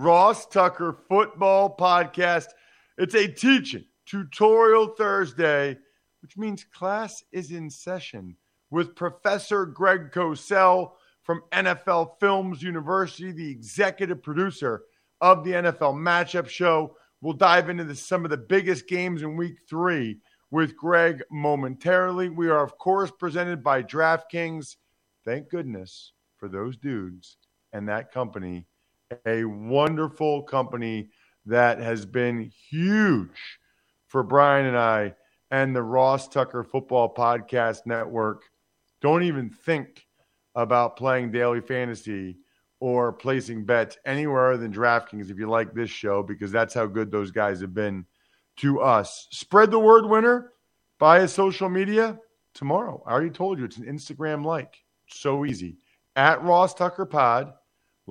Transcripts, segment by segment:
Ross Tucker Football Podcast. It's a teaching tutorial Thursday, which means class is in session with Professor Greg Cosell from NFL Films University, the executive producer of the NFL Matchup Show. We'll dive into the, some of the biggest games in week three with Greg momentarily. We are, of course, presented by DraftKings. Thank goodness for those dudes and that company a wonderful company that has been huge for Brian and I and the Ross Tucker Football Podcast Network. Don't even think about playing daily fantasy or placing bets anywhere other than DraftKings if you like this show, because that's how good those guys have been to us. Spread the word, winner, via social media tomorrow. I already told you it's an Instagram like. So easy. At Ross Tucker Pod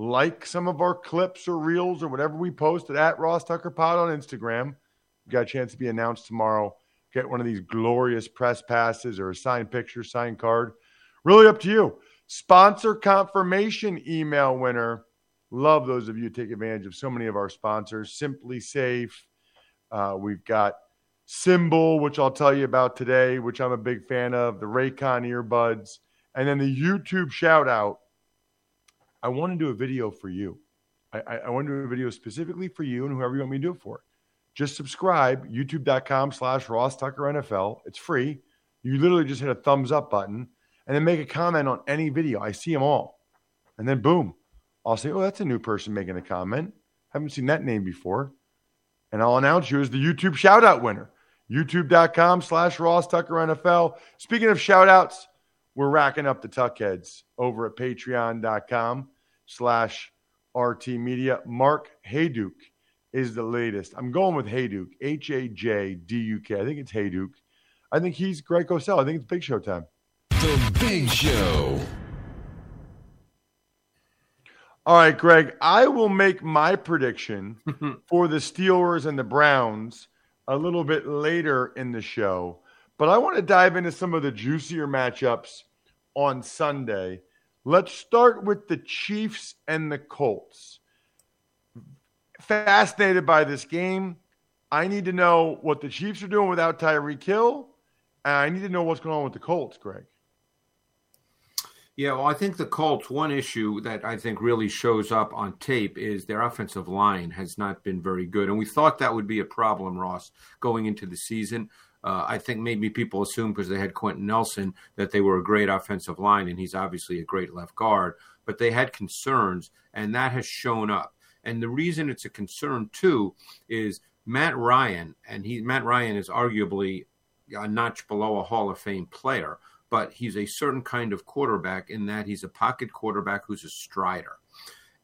like some of our clips or reels or whatever we posted at Ross Tucker Pod on Instagram. We got a chance to be announced tomorrow. Get one of these glorious press passes or a signed picture, signed card. Really up to you. Sponsor confirmation email winner. Love those of you who take advantage of so many of our sponsors. SimpliSafe. Uh, we've got SimBull, which I'll tell you about today, which I'm a big fan of. The Raycon earbuds, and then the YouTube shout out I want to do a video for you. I, I, I want to do a video specifically for you and whoever you want me to do it for. Just subscribe, youtube.com slash Ross Tucker NFL. It's free. You literally just hit a thumbs up button and then make a comment on any video. I see them all. And then boom, I'll say, oh, that's a new person making a comment. Haven't seen that name before. And I'll announce you as the YouTube shout out winner. YouTube.com slash Ross Tucker NFL. Speaking of shout outs, we're racking up the tuckheads over at patreon.com slash RT Media. Mark Hayduke is the latest. I'm going with Hayduke, H A J D U K. I think it's Hayduke. I think he's Greg Cosell. I think it's Big Show time. The Big Show. All right, Greg, I will make my prediction for the Steelers and the Browns a little bit later in the show. But I want to dive into some of the juicier matchups on Sunday. Let's start with the Chiefs and the Colts. Fascinated by this game. I need to know what the Chiefs are doing without Tyreek Hill. And I need to know what's going on with the Colts, Greg. Yeah, well, I think the Colts, one issue that I think really shows up on tape is their offensive line has not been very good. And we thought that would be a problem, Ross, going into the season. Uh, I think maybe people assume because they had Quenton Nelson that they were a great offensive line, and he's obviously a great left guard. But they had concerns, and that has shown up. And the reason it's a concern too is Matt Ryan, and he Matt Ryan is arguably a notch below a Hall of Fame player, but he's a certain kind of quarterback in that he's a pocket quarterback who's a strider,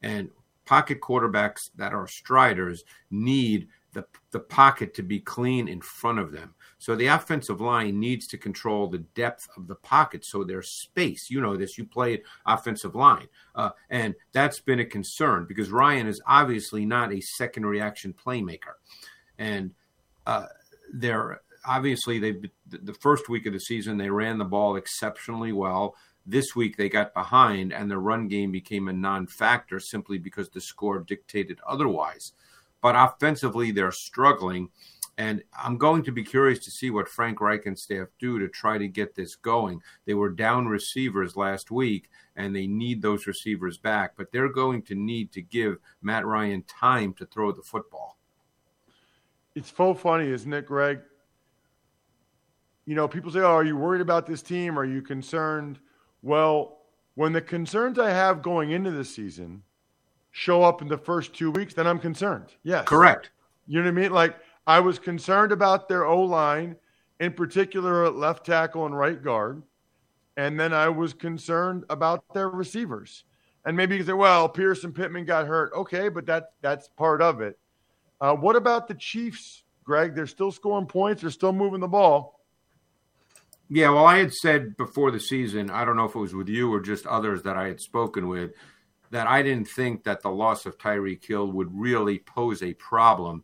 and pocket quarterbacks that are striders need the, the pocket to be clean in front of them. So the offensive line needs to control the depth of the pocket so there's space. You know this, you play offensive line. Uh, and that's been a concern because Ryan is obviously not a second reaction playmaker. And uh, they're obviously they the first week of the season they ran the ball exceptionally well. This week they got behind, and the run game became a non factor simply because the score dictated otherwise. But offensively, they're struggling. And I'm going to be curious to see what Frank Reich and staff do to try to get this going. They were down receivers last week, and they need those receivers back, but they're going to need to give Matt Ryan time to throw the football. It's so funny, isn't it, Greg? You know, people say, Oh, are you worried about this team? Are you concerned? Well, when the concerns I have going into the season show up in the first two weeks, then I'm concerned. Yes. Correct. You know what I mean? Like, I was concerned about their O line, in particular at left tackle and right guard. And then I was concerned about their receivers. And maybe you say, well, Pearson Pittman got hurt. Okay, but that that's part of it. Uh, what about the Chiefs, Greg? They're still scoring points. They're still moving the ball. Yeah, well, I had said before the season, I don't know if it was with you or just others that I had spoken with, that I didn't think that the loss of Tyreek Hill would really pose a problem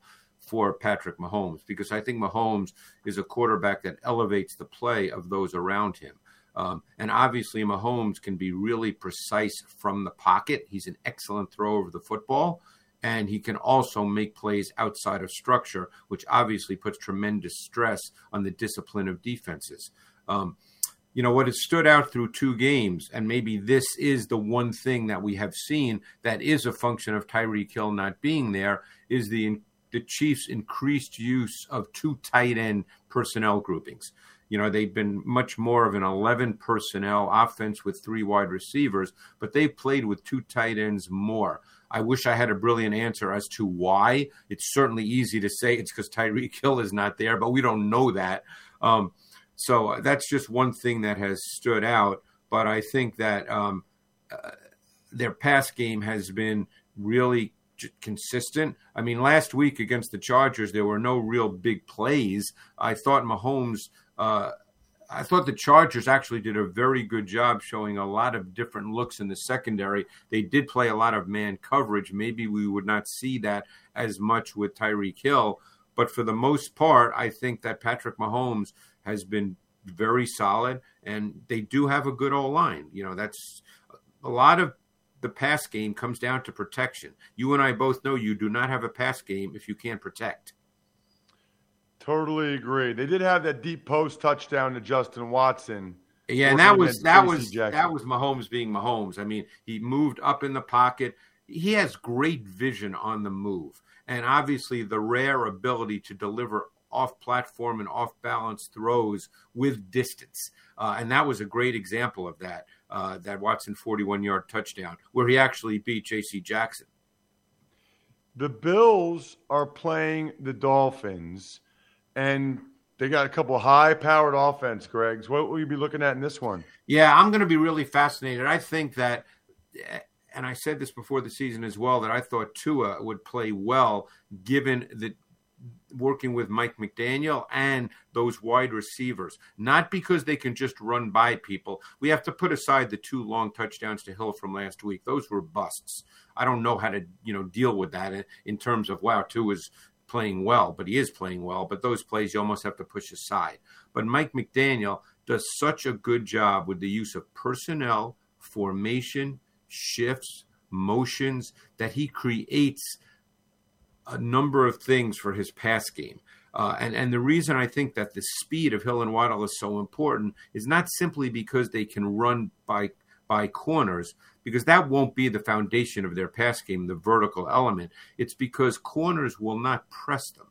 for Patrick Mahomes because I think Mahomes is a quarterback that elevates the play of those around him. Um, and obviously, Mahomes can be really precise from the pocket. He's an excellent thrower of the football, and he can also make plays outside of structure, which obviously puts tremendous stress on the discipline of defenses. Um, you know what has stood out through two games, and maybe this is the one thing that we have seen that is a function of Tyreek Hill not being there, is the the Chiefs' increased use of two tight end personnel groupings. You know, they've been much more of an 11 personnel offense with three wide receivers, but they've played with two tight ends more. I wish I had a brilliant answer as to why. It's certainly easy to say it's because Tyreek Hill is not there, but we don't know that. Um, so uh, that's just one thing that has stood out. But I think that um, uh, their pass game has been really consistent. I mean, last week against the Chargers, there were no real big plays. I thought Mahomes uh, I thought the Chargers actually did a very good job showing a lot of different looks in the secondary. They did play a lot of man coverage. Maybe we would not see that as much with Tyreek Hill, but for the most part, I think that Patrick Mahomes has been very solid, and they do have a good O line. You know, that's a lot of the pass game comes down to protection. You and I both know you do not have a pass game if you can't protect. Totally agree. They did have that deep post touchdown to Justin Watson. Yeah, and that was that was Jackson. that was Mahomes being Mahomes. I mean, he moved up in the pocket. He has great vision on the move, and obviously the rare ability to deliver off platform and off balance throws with distance. Uh, and that was a great example of that. Uh, that Watson 41 yard touchdown where he actually beat J.C. Jackson. The Bills are playing the Dolphins and they got a couple high powered offense, Greg's. What will you be looking at in this one? Yeah, I'm going to be really fascinated. I think that, and I said this before the season as well, that I thought Tua would play well given the working with Mike McDaniel and those wide receivers, not because they can just run by people. We have to put aside the Tua long touchdowns to Hill from last week. Those were busts. I don't know how to, you know, deal with that in terms of wow, two is playing well, but he is playing well. But those plays you almost have to push aside. But Mike McDaniel does such a good job with the use of personnel, formation, shifts, motions that he creates a number of things for his pass game. Uh, and, and the reason I think that the speed of Hill and Waddle is so important is not simply because they can run by by corners, because that won't be the foundation of their pass game, the vertical element. It's because corners will not press them.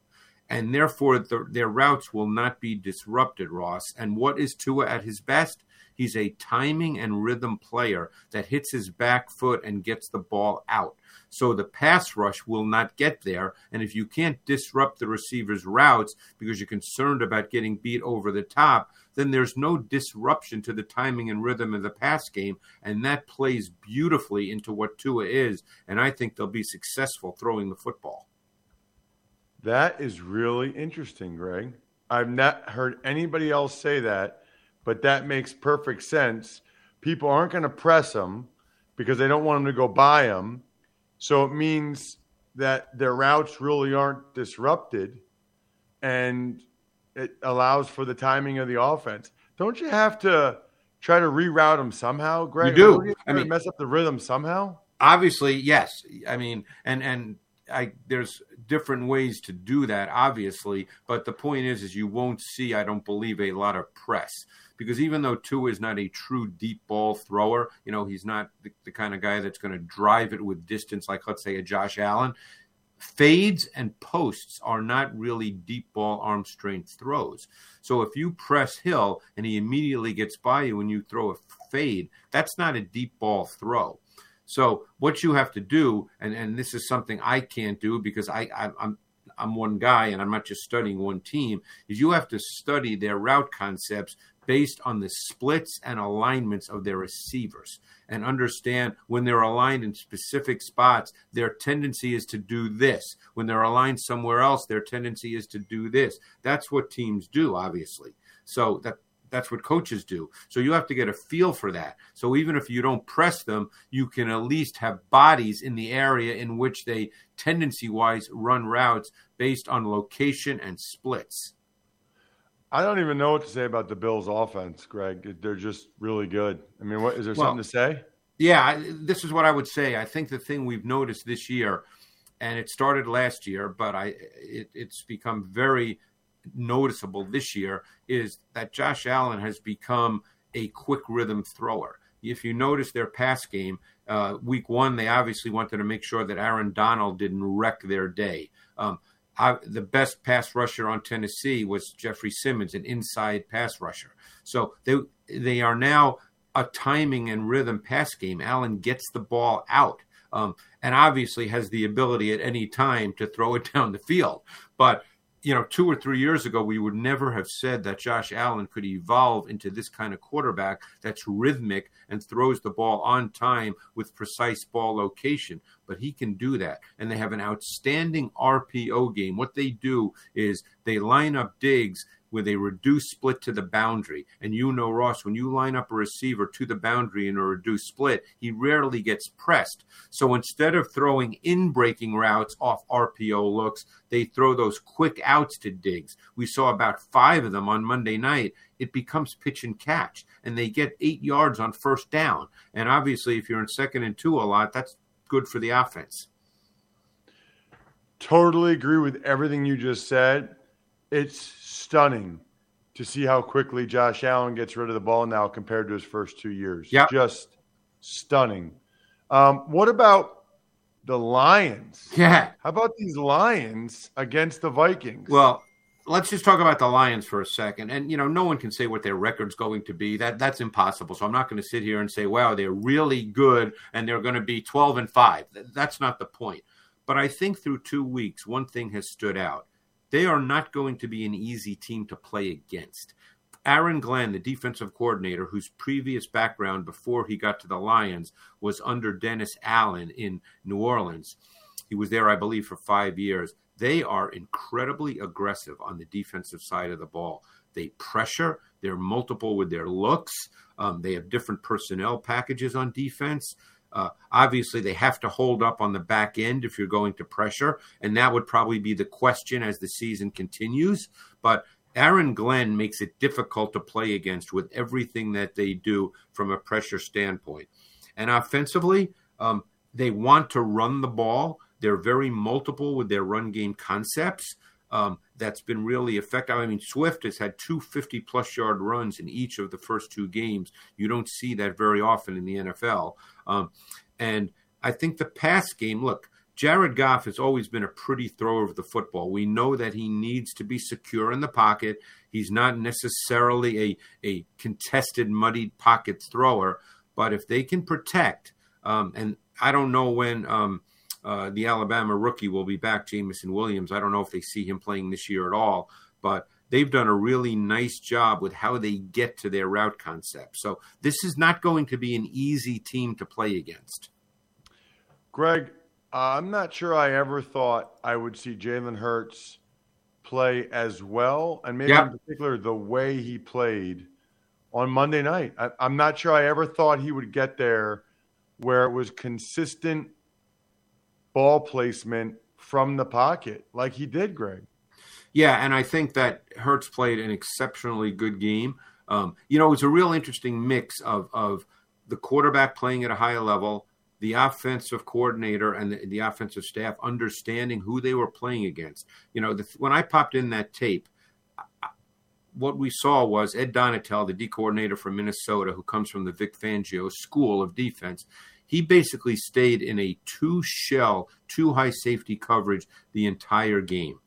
And therefore, the, their routes will not be disrupted, Ross. And what is Tua at his best? He's a timing and rhythm player that hits his back foot and gets the ball out. So the pass rush will not get there. And if you can't disrupt the receiver's routes because you're concerned about getting beat over the top, then there's no disruption to the timing and rhythm of the pass game. And that plays beautifully into what Tua is. And I think they'll be successful throwing the football. That is really interesting, Greg. I've not heard anybody else say that, but that makes perfect sense. People aren't going to press them because they don't want them to go by them. So it means that their routes really aren't disrupted. And it allows for the timing of the offense. Don't you have to try to reroute them somehow, Greg? You do. You I mean- mess up the rhythm somehow. obviously yes i mean and and i there's different ways to do that obviously but the point is is you won't see i don't believe a lot of press because even though Tua is not a true deep ball thrower you know he's not the, the kind of guy that's going to drive it with distance like let's say a josh allen fades and posts are not really deep ball arm strength throws. So if you press hill and he immediately gets by you and you throw a fade that's not a deep ball throw. So what you have to do, and, and this is something I can't do because I, I I'm I'm one guy and I'm not just studying one team, is you have to study their route concepts based on the splits and alignments of their receivers and understand when they're aligned in specific spots, their tendency is to do this. When they're aligned somewhere else, their tendency is to do this. That's what teams do, obviously. So that that's what coaches do. So you have to get a feel for that. So even if you don't press them, you can at least have bodies in the area in which they tendency wise run routes based on location and splits. I don't even know what to say about the Bills' offense, Greg. They're just really good. I mean, what is there Well- something to say? Yeah, I- this is what I would say. I think the thing we've noticed this year, and it started last year, but I it, it's become very noticeable this year, is that Josh Allen has become a quick rhythm thrower. If you notice their pass game, uh, week one, they obviously wanted to make sure that Aaron Donald didn't wreck their day. Um, I, the best pass rusher on Tennessee was Jeffrey Simmons, an inside pass rusher. So they they are now a timing and rhythm pass game. Allen gets the ball out, um, and obviously has the ability at any time to throw it down the field. But you know, two or three years ago, we would never have said that Josh Allen could evolve into this kind of quarterback that's rhythmic and throws the ball on time with precise ball location. But he can do that. And they have an outstanding RPO game. What they do is they line up digs with a reduced split to the boundary. And you know, Ross, when you line up a receiver to the boundary in a reduced split, he rarely gets pressed. So instead of throwing in breaking routes off RPO looks, they throw those quick outs to digs. We saw about five of them on Monday night. It becomes pitch and catch, and they get eight yards on first down. And obviously, if you're in second and two a lot, that's good for the offense. Totally agree with everything you just said. It's stunning to see how quickly Josh Allen gets rid of the ball now compared to his first two years. Yep. Just stunning. Um, what about the Lions? Yeah. How about these Lions against the Vikings? Well, let's just talk about the Lions for a second. And you know, no one can say what their record's going to be. That that's impossible. So I'm not going to sit here and say, "Wow, they're really good and they're going to be 12 and 5." That's not the point. But I think through 2 weeks, one thing has stood out. They are not going to be an easy team to play against. Aaron Glenn, the defensive coordinator, whose previous background before he got to the Lions was under Dennis Allen in New Orleans. He was there, I believe, for five years. They are incredibly aggressive on the defensive side of the ball. They pressure, they're multiple with their looks, um, they have different personnel packages on defense. Uh, obviously, they have to hold up on the back end if you're going to pressure, and that would probably be the question as the season continues. But Aaron Glenn makes it difficult to play against with everything that they do from a pressure standpoint. And offensively, um, they want to run the ball. They're very multiple with their run game concepts. Um, that's been really effective. I mean, Swift has had two 50 plus yard runs in each of the first two games. You don't see that very often in the NFL. Um, and I think the pass game, look, Jared Goff has always been a pretty thrower of the football. We know that he needs to be secure in the pocket. He's not necessarily a, a contested, muddied pocket thrower, but if they can protect, um, and I don't know when um, uh, the Alabama rookie will be back, Jameson Williams. I don't know if they see him playing this year at all, but they've done a really nice job with how they get to their route concept. So this is not going to be an easy team to play against. Greg, uh, I'm not sure I ever thought I would see Jalen Hurts play as well, and maybe Yep. in particular the way he played on Monday night. I, I'm not sure I ever thought he would get there where it was consistent ball placement from the pocket like he did, Greg. Yeah, and I think that Hurts played an exceptionally good game. Um, you know, it was a real interesting mix of of the quarterback playing at a high level, the offensive coordinator and the, the offensive staff understanding who they were playing against. You know, the, when I popped in that tape, what we saw was Ed Donatell, the D coordinator from Minnesota, who comes from the Vic Fangio School of Defense. He basically stayed in a two shell, two high safety coverage the entire game.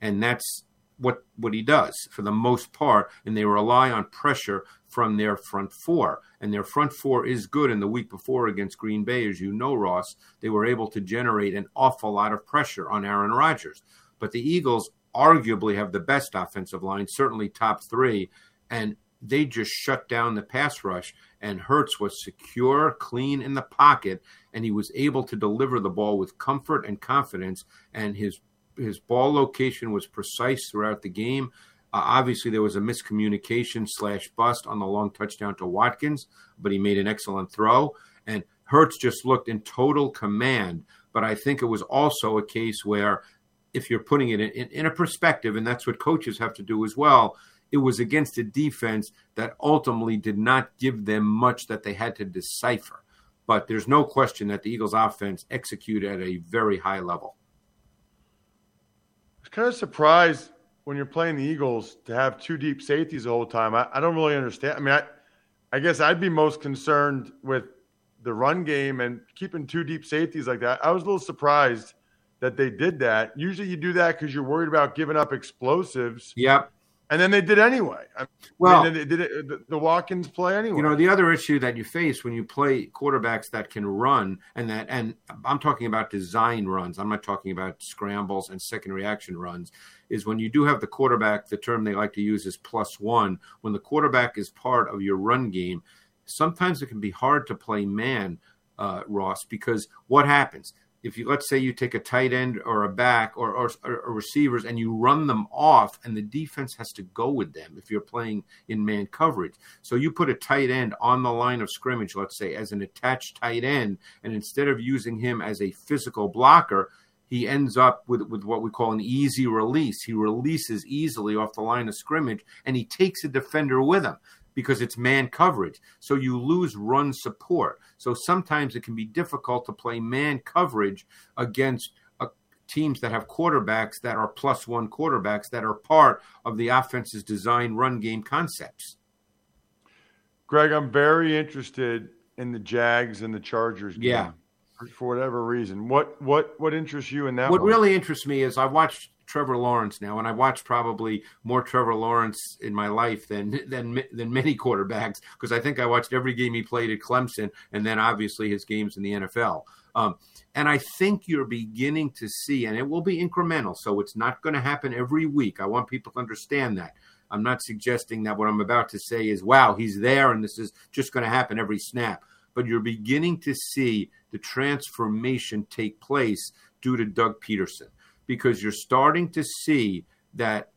And that's what what he does for the most part, and they rely on pressure from their front four. And their front four is good. And the week before against Green Bay, as you know, Ross, they were able to generate an awful lot of pressure on Aaron Rodgers. But the Eagles arguably have the best offensive line, certainly top three, and they just shut down the pass rush. And Hurts was secure, clean in the pocket, and he was able to deliver the ball with comfort and confidence. And his his ball location was precise throughout the game. Uh, obviously, there was a miscommunication slash bust on the long touchdown to Watkins, but he made an excellent throw. And Hurts just looked in total command. But I think it was also a case where, if you're putting it in, in, in a perspective, and that's what coaches have to do as well, it was against a defense that ultimately did not give them much that they had to decipher. But there's no question that the Eagles' offense executed at a very high level. I was kind of surprised when you're playing the Eagles to have two deep safeties the whole time. I, I don't really understand. I mean, I, I guess I'd be most concerned with the run game and keeping two deep safeties like that. I was a little surprised that they did that. Usually you do that because you're worried about giving up explosives. Yep and then they did anyway. I well, mean, they did it, the, the Watkins play anyway. You know, the other issue that you face when you play quarterbacks that can run, and that, and I'm talking about design runs. I'm not talking about scrambles and second reaction runs. Is when you do have the quarterback. The term they like to use is plus one. When the quarterback is part of your run game, sometimes it can be hard to play man, uh, Ross, because what happens? If you let's say you take a tight end or a back or, or, or, receivers and you run them off and the defense has to go with them if you're playing in man coverage so you put a tight end on the line of scrimmage let's say as an attached tight end and instead of using him as a physical blocker he ends up with, with what we call an easy release. He releases easily off the line of scrimmage and he takes a defender with him because it's man coverage. So you lose run support. So sometimes it can be difficult to play man coverage against uh, teams that have quarterbacks that are plus one quarterbacks that are part of the offense's design run game concepts. Greg, I'm very interested in the Jags and the Chargers. Game. Yeah. For whatever reason, what what what interests you in that? What one? really interests me is I watched Trevor Lawrence now, and I watched probably more Trevor Lawrence in my life than than than many quarterbacks because I think I watched every game he played at Clemson, and then obviously his games in the NFL. Um, and I think you're beginning to see, and it will be incremental, so it's not going to happen every week. I want people to understand that. I'm not suggesting that what I'm about to say is, wow, he's there, and this is just going to happen every snap. But you're beginning to see the transformation take place due to Doug Pederson because you're starting to see that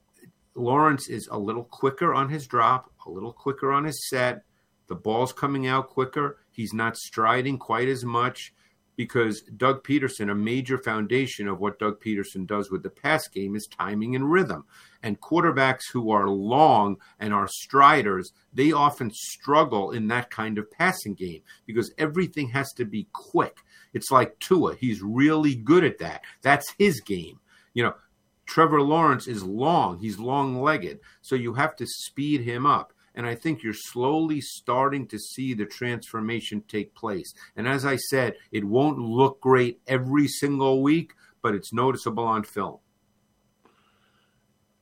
Lawrence is a little quicker on his drop, a little quicker on his set. The ball's coming out quicker. He's not striding quite as much because Doug Pederson, a major foundation of what Doug Pederson does with the pass game is timing and rhythm. And quarterbacks who are long and are striders, they often struggle in that kind of passing game because everything has to be quick. It's like Tua. He's really good at that. That's his game. You know, Trevor Lawrence is long. He's long legged. So you have to speed him up. And I think you're slowly starting to see the transformation take place. And as I said, it won't look great every single week, but it's noticeable on film.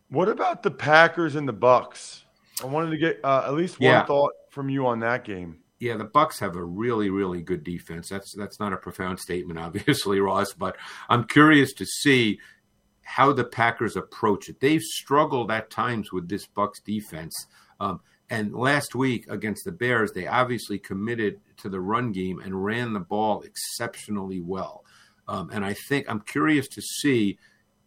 What about the Packers and the Bucks? I wanted to get uh, at least one yeah. thought from you on that game yeah, the Bucks have a really, really good defense. That's that's not a profound statement, obviously, Ross. But I'm curious to see how the Packers approach it. They've struggled at times with this Bucks defense. Um, and last week against the Bears, they obviously committed to the run game and ran the ball exceptionally well. Um, and I think I'm curious to see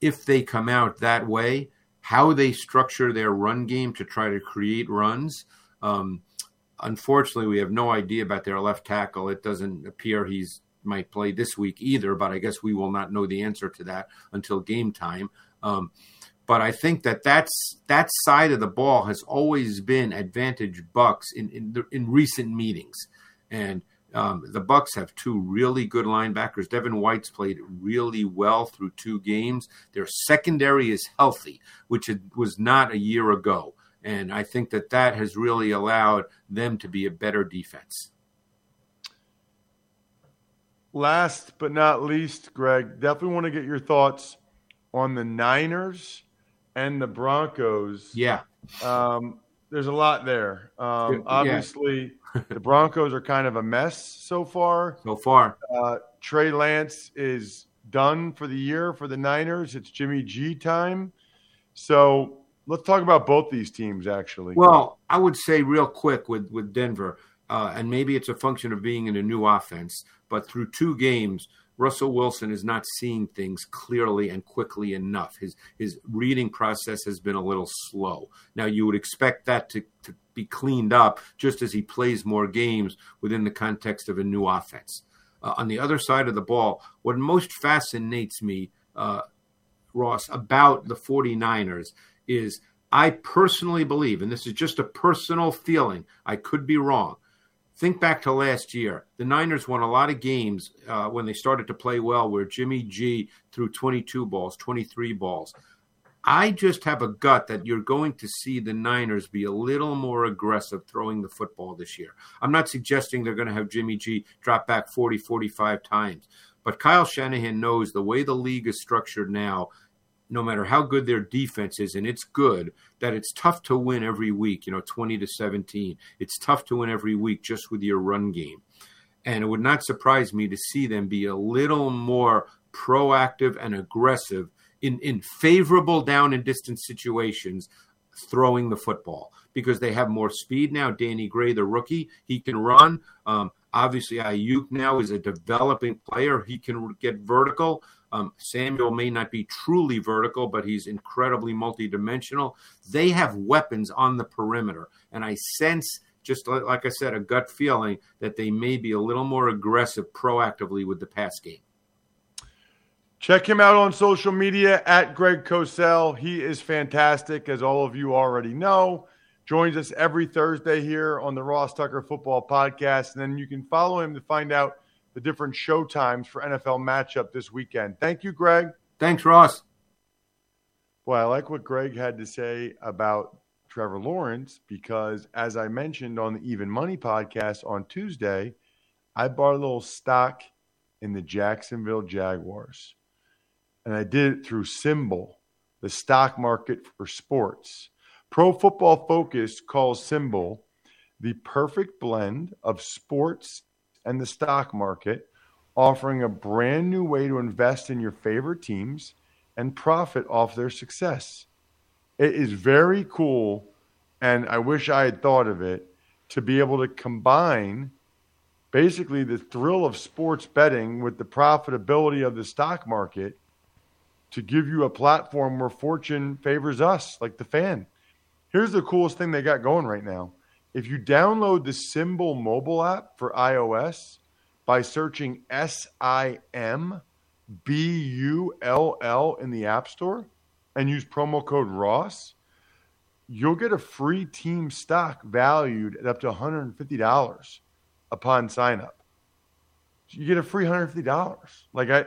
if they come out that way, how they structure their run game to try to create runs. Um, unfortunately, we have no idea about their left tackle. It doesn't appear he's might play this week either, but I guess we will not know the answer to that until game time. Um, But I think that that's that side of the ball has always been advantage Bucks in in, the, in recent meetings, and um, the Bucks have two really good linebackers. Devin White's played really well through two games. Their secondary is healthy, which it was not a year ago, and I think that that has really allowed them to be a better defense. Last but not least, Greg, definitely want to get your thoughts on the Niners and the Broncos. Yeah. Um, there's a lot there. Um, obviously, the Broncos are kind of a mess so far. So far. Uh, Trey Lance is done for the year for the Niners. It's Jimmy G time. So let's talk about both these teams, actually. Well, I would say real quick with, with Denver, uh, and maybe it's a function of being in a new offense, but through two games – Russell Wilson is not seeing things clearly and quickly enough. His his reading process has been a little slow. Now you would expect that to, to be cleaned up just as he plays more games within the context of a new offense. Uh, on the other side of the ball, what most fascinates me, uh, Ross, about the 49ers is I personally believe, and this is just a personal feeling, I could be wrong, think back to last year. The Niners won a lot of games uh, when they started to play well, where Jimmy G threw 22 balls, 23 balls. I just have a gut that you're going to see the Niners be a little more aggressive throwing the football this year. I'm not suggesting they're going to have Jimmy G drop back 40, 45 times, but Kyle Shanahan knows the way the league is structured now no matter how good their defense is, and it's good, that it's tough to win every week, you know, 20 to 17. It's tough to win every week just with your run game. And it would not surprise me to see them be a little more proactive and aggressive in, in favorable down and distance situations throwing the football because they have more speed now. Danny Gray, the rookie, he can run. Um, obviously, Aiyuk now is a developing player. He can get vertical. Um, Samuel may not be truly vertical, but he's incredibly multidimensional. They have weapons on the perimeter, and I sense, just like I said, a gut feeling that they may be a little more aggressive proactively with the pass game. Check him out on social media at Greg Cosell. He is fantastic, as all of you already know. Joins us every Thursday here on the Ross Tucker Football Podcast. And then you can follow him to find out the different show times for NFL matchup this weekend. Thank you, Greg. Thanks, Ross. Well, I like what Greg had to say about Trevor Lawrence because, as I mentioned on the Even Money podcast on Tuesday, I bought a little stock in the Jacksonville Jaguars. And I did it through SimBull, the stock market for sports. Pro Football Focus calls SimBull the perfect blend of sports and the stock market, offering a brand new way to invest in your favorite teams and profit off their success. It is very cool, and I wish I had thought of it to be able to combine basically the thrill of sports betting with the profitability of the stock market to give you a platform where fortune favors us, like the fan. Here's the coolest thing they got going right now if you download the SimBull mobile app for iOS by searching S I M B U L L in the App Store and use promo code Ross, you'll get a free team stock valued at up to $150 upon sign up. You get a free $150. Like I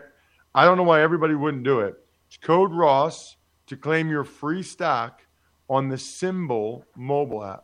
I don't know why everybody wouldn't do it. It's code Ross to claim your free stock on the SimBull mobile app.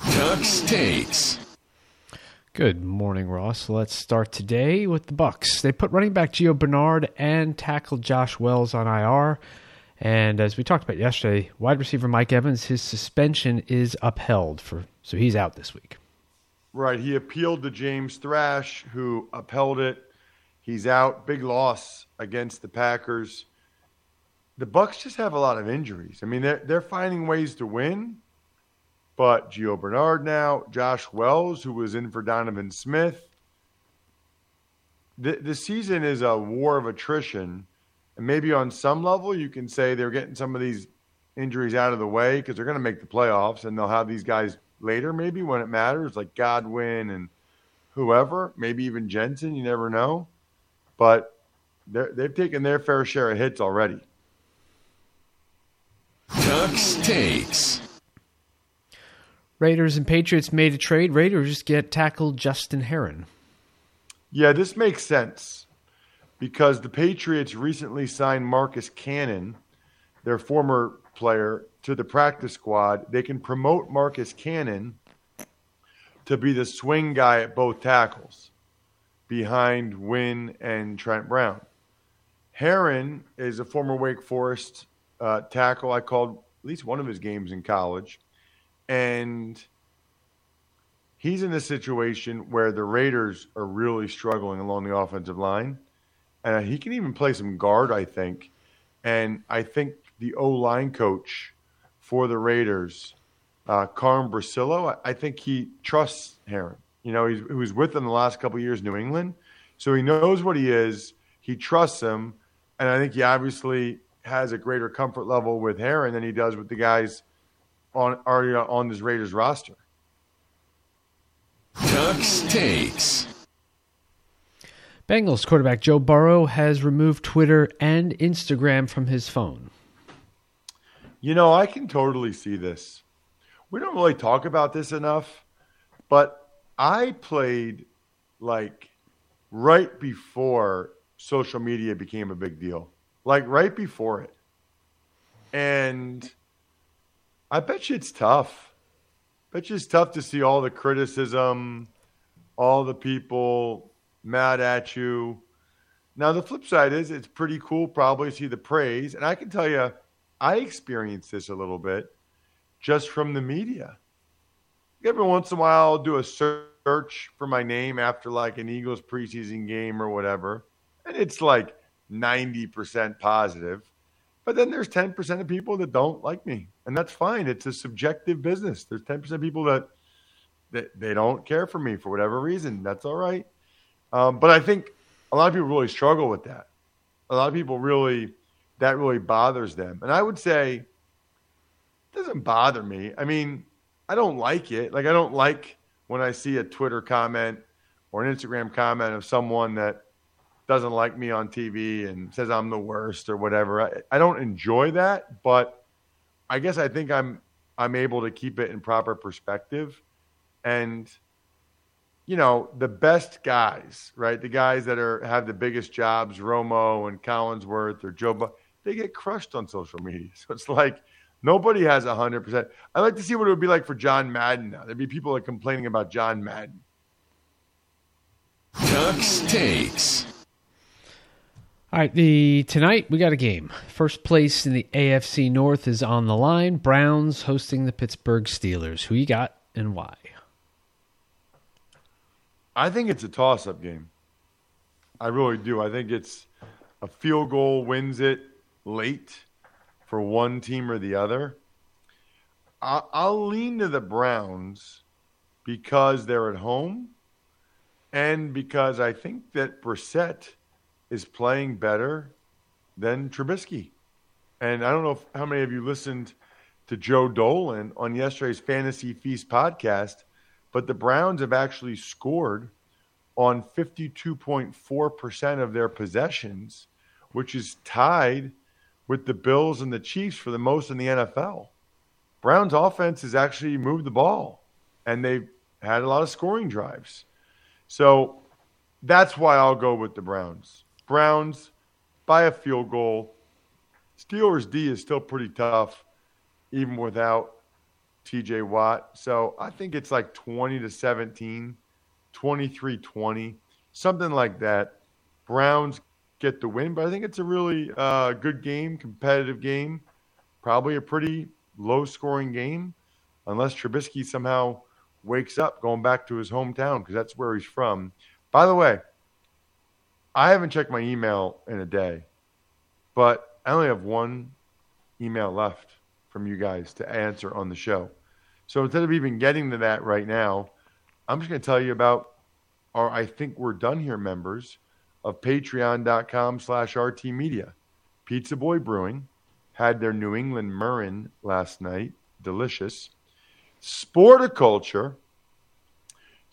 Tux takes. Good morning, Ross. Let's start today with the Bucks. They put running back Gio Bernard and tackle Josh Wells on IR. And as we talked about yesterday, wide receiver Mike Evans, his suspension is upheld for so he's out this week. Right. He appealed to James Thrash, who upheld it. He's out. Big loss against the Packers. the Bucks just have a lot of injuries. I mean, they're they're finding ways to win, but Gio Bernard now, Josh Wells, who was in for Donovan Smith. The the season is a war of attrition, and maybe on some level you can say they're getting some of these injuries out of the way because they're going to make the playoffs, and they'll have these guys later, maybe when it matters, like Godwin and whoever, maybe even Jensen. You never know, but they've taken their fair share of hits already. Ducks takes. Raiders and Patriots made a trade. Raiders just get tackled Justin Herron. Yeah, this makes sense because the Patriots recently signed Marcus Cannon, their former player, to the practice squad. They can promote Marcus Cannon to be the swing guy at both tackles behind Wynn and Trent Brown. Herron is a former Wake Forest uh, tackle. I called at least one of his games in college. And he's in a situation where the Raiders are really struggling along the offensive line. And he can even play some guard, I think. And I think the O line coach for the Raiders, uh, Carm Bricillo, I, I think he trusts Herron. You know, he's, he was with them the last couple years, New England. So he knows what he is. He trusts him. And I think he obviously has a greater comfort level with Herron than he does with the guys on already on this Raiders roster. Ducks takes. Bengals quarterback Joe Burrow has removed Twitter and Instagram from his phone. You know, I can totally see this. We don't really talk about this enough, but I played like right before social media became a big deal like right before it. And I bet you it's tough. I bet you it's tough to see all the criticism, all the people mad at you. Now, the flip side is it's pretty cool probably to see the praise. And I can tell you, I experienced this a little bit just from the media. Every once in a while, I'll do a search for my name after like an Eagles preseason game or whatever. And it's like 90% positive. But then there's 10% of people that don't like me. And that's fine. It's a subjective business. There's 10% of people that, that they don't care for me for whatever reason. That's all right. Um, but I think a lot of people really struggle with that. A lot of people really, that really bothers them. And I would say, it doesn't bother me. I mean, I don't like it. Like, I don't like when I see a Twitter comment or an Instagram comment of someone that doesn't like me on TV and says I'm the worst or whatever. I, I don't enjoy that, but I guess I think I'm I'm able to keep it in proper perspective. And you know, the best guys, right? The guys that are have the biggest jobs, Romo and Collinsworth or Joe, they get crushed on social media. So it's like nobody has hundred percent. I'd like to see what it would be like for John Madden now. There'd be people like complaining about John Madden. Ducks takes. All right, the tonight we got a game. First place in the AFC North is on the line. Browns hosting the Pittsburgh Steelers. Who you got and why? I think it's a toss-up game. I really do. I think it's a field goal wins it late for one team or the other. I'll lean to the Browns because they're at home, and because I think that Brissett is playing better than Trubisky. And I don't know if, how many of you listened to Joe Dolan on yesterday's Fantasy Feast podcast, but the Browns have actually scored on 52.4% of their possessions, which is tied with the Bills and the Chiefs for the most in the NFL. Browns offense has actually moved the ball and they've had a lot of scoring drives. So that's why I'll go with the Browns. Browns by a field goal. Steelers D is still pretty tough, even without TJ Watt. So I think it's like 20 to 17, 23 20, something like that. Browns get the win, but I think it's a really uh, good game, competitive game, probably a pretty low scoring game, unless Trubisky somehow wakes up going back to his hometown because that's where he's from. By the way, I haven't checked my email in a day, but I only have one email left from you guys to answer on the show. So instead of even getting to that right now, I'm just going to tell you about our I think we're done here members of patreon.com slash RT Media. Pizza Boy Brewing had their New England Murrin last night. Delicious. Sporticulture,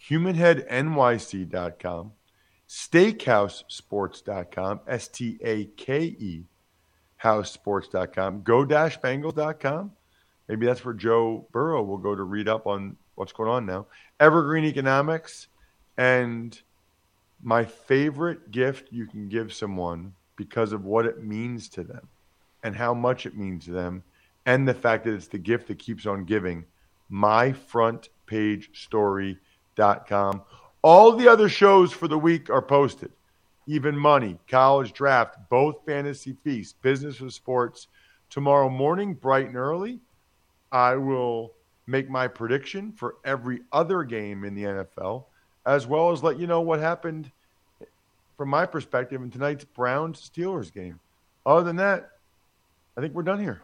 humanheadnyc.com, stakehousesports.com, S T A K E, housesports.com, go-bengals.com. Maybe that's where Joe Burrow will go to read up on what's going on now. Evergreen Economics, and my favorite gift you can give someone because of what it means to them and how much it means to them, and the fact that it's the gift that keeps on giving. MyFrontPageStory.com. All the other shows for the week are posted. Even Money, College Draft, both Fantasy Feast, Business with Sports. Tomorrow morning, bright and early, I will make my prediction for every other game in the NFL, as well as let you know what happened from my perspective in tonight's Browns Steelers game. Other than that, I think we're done here.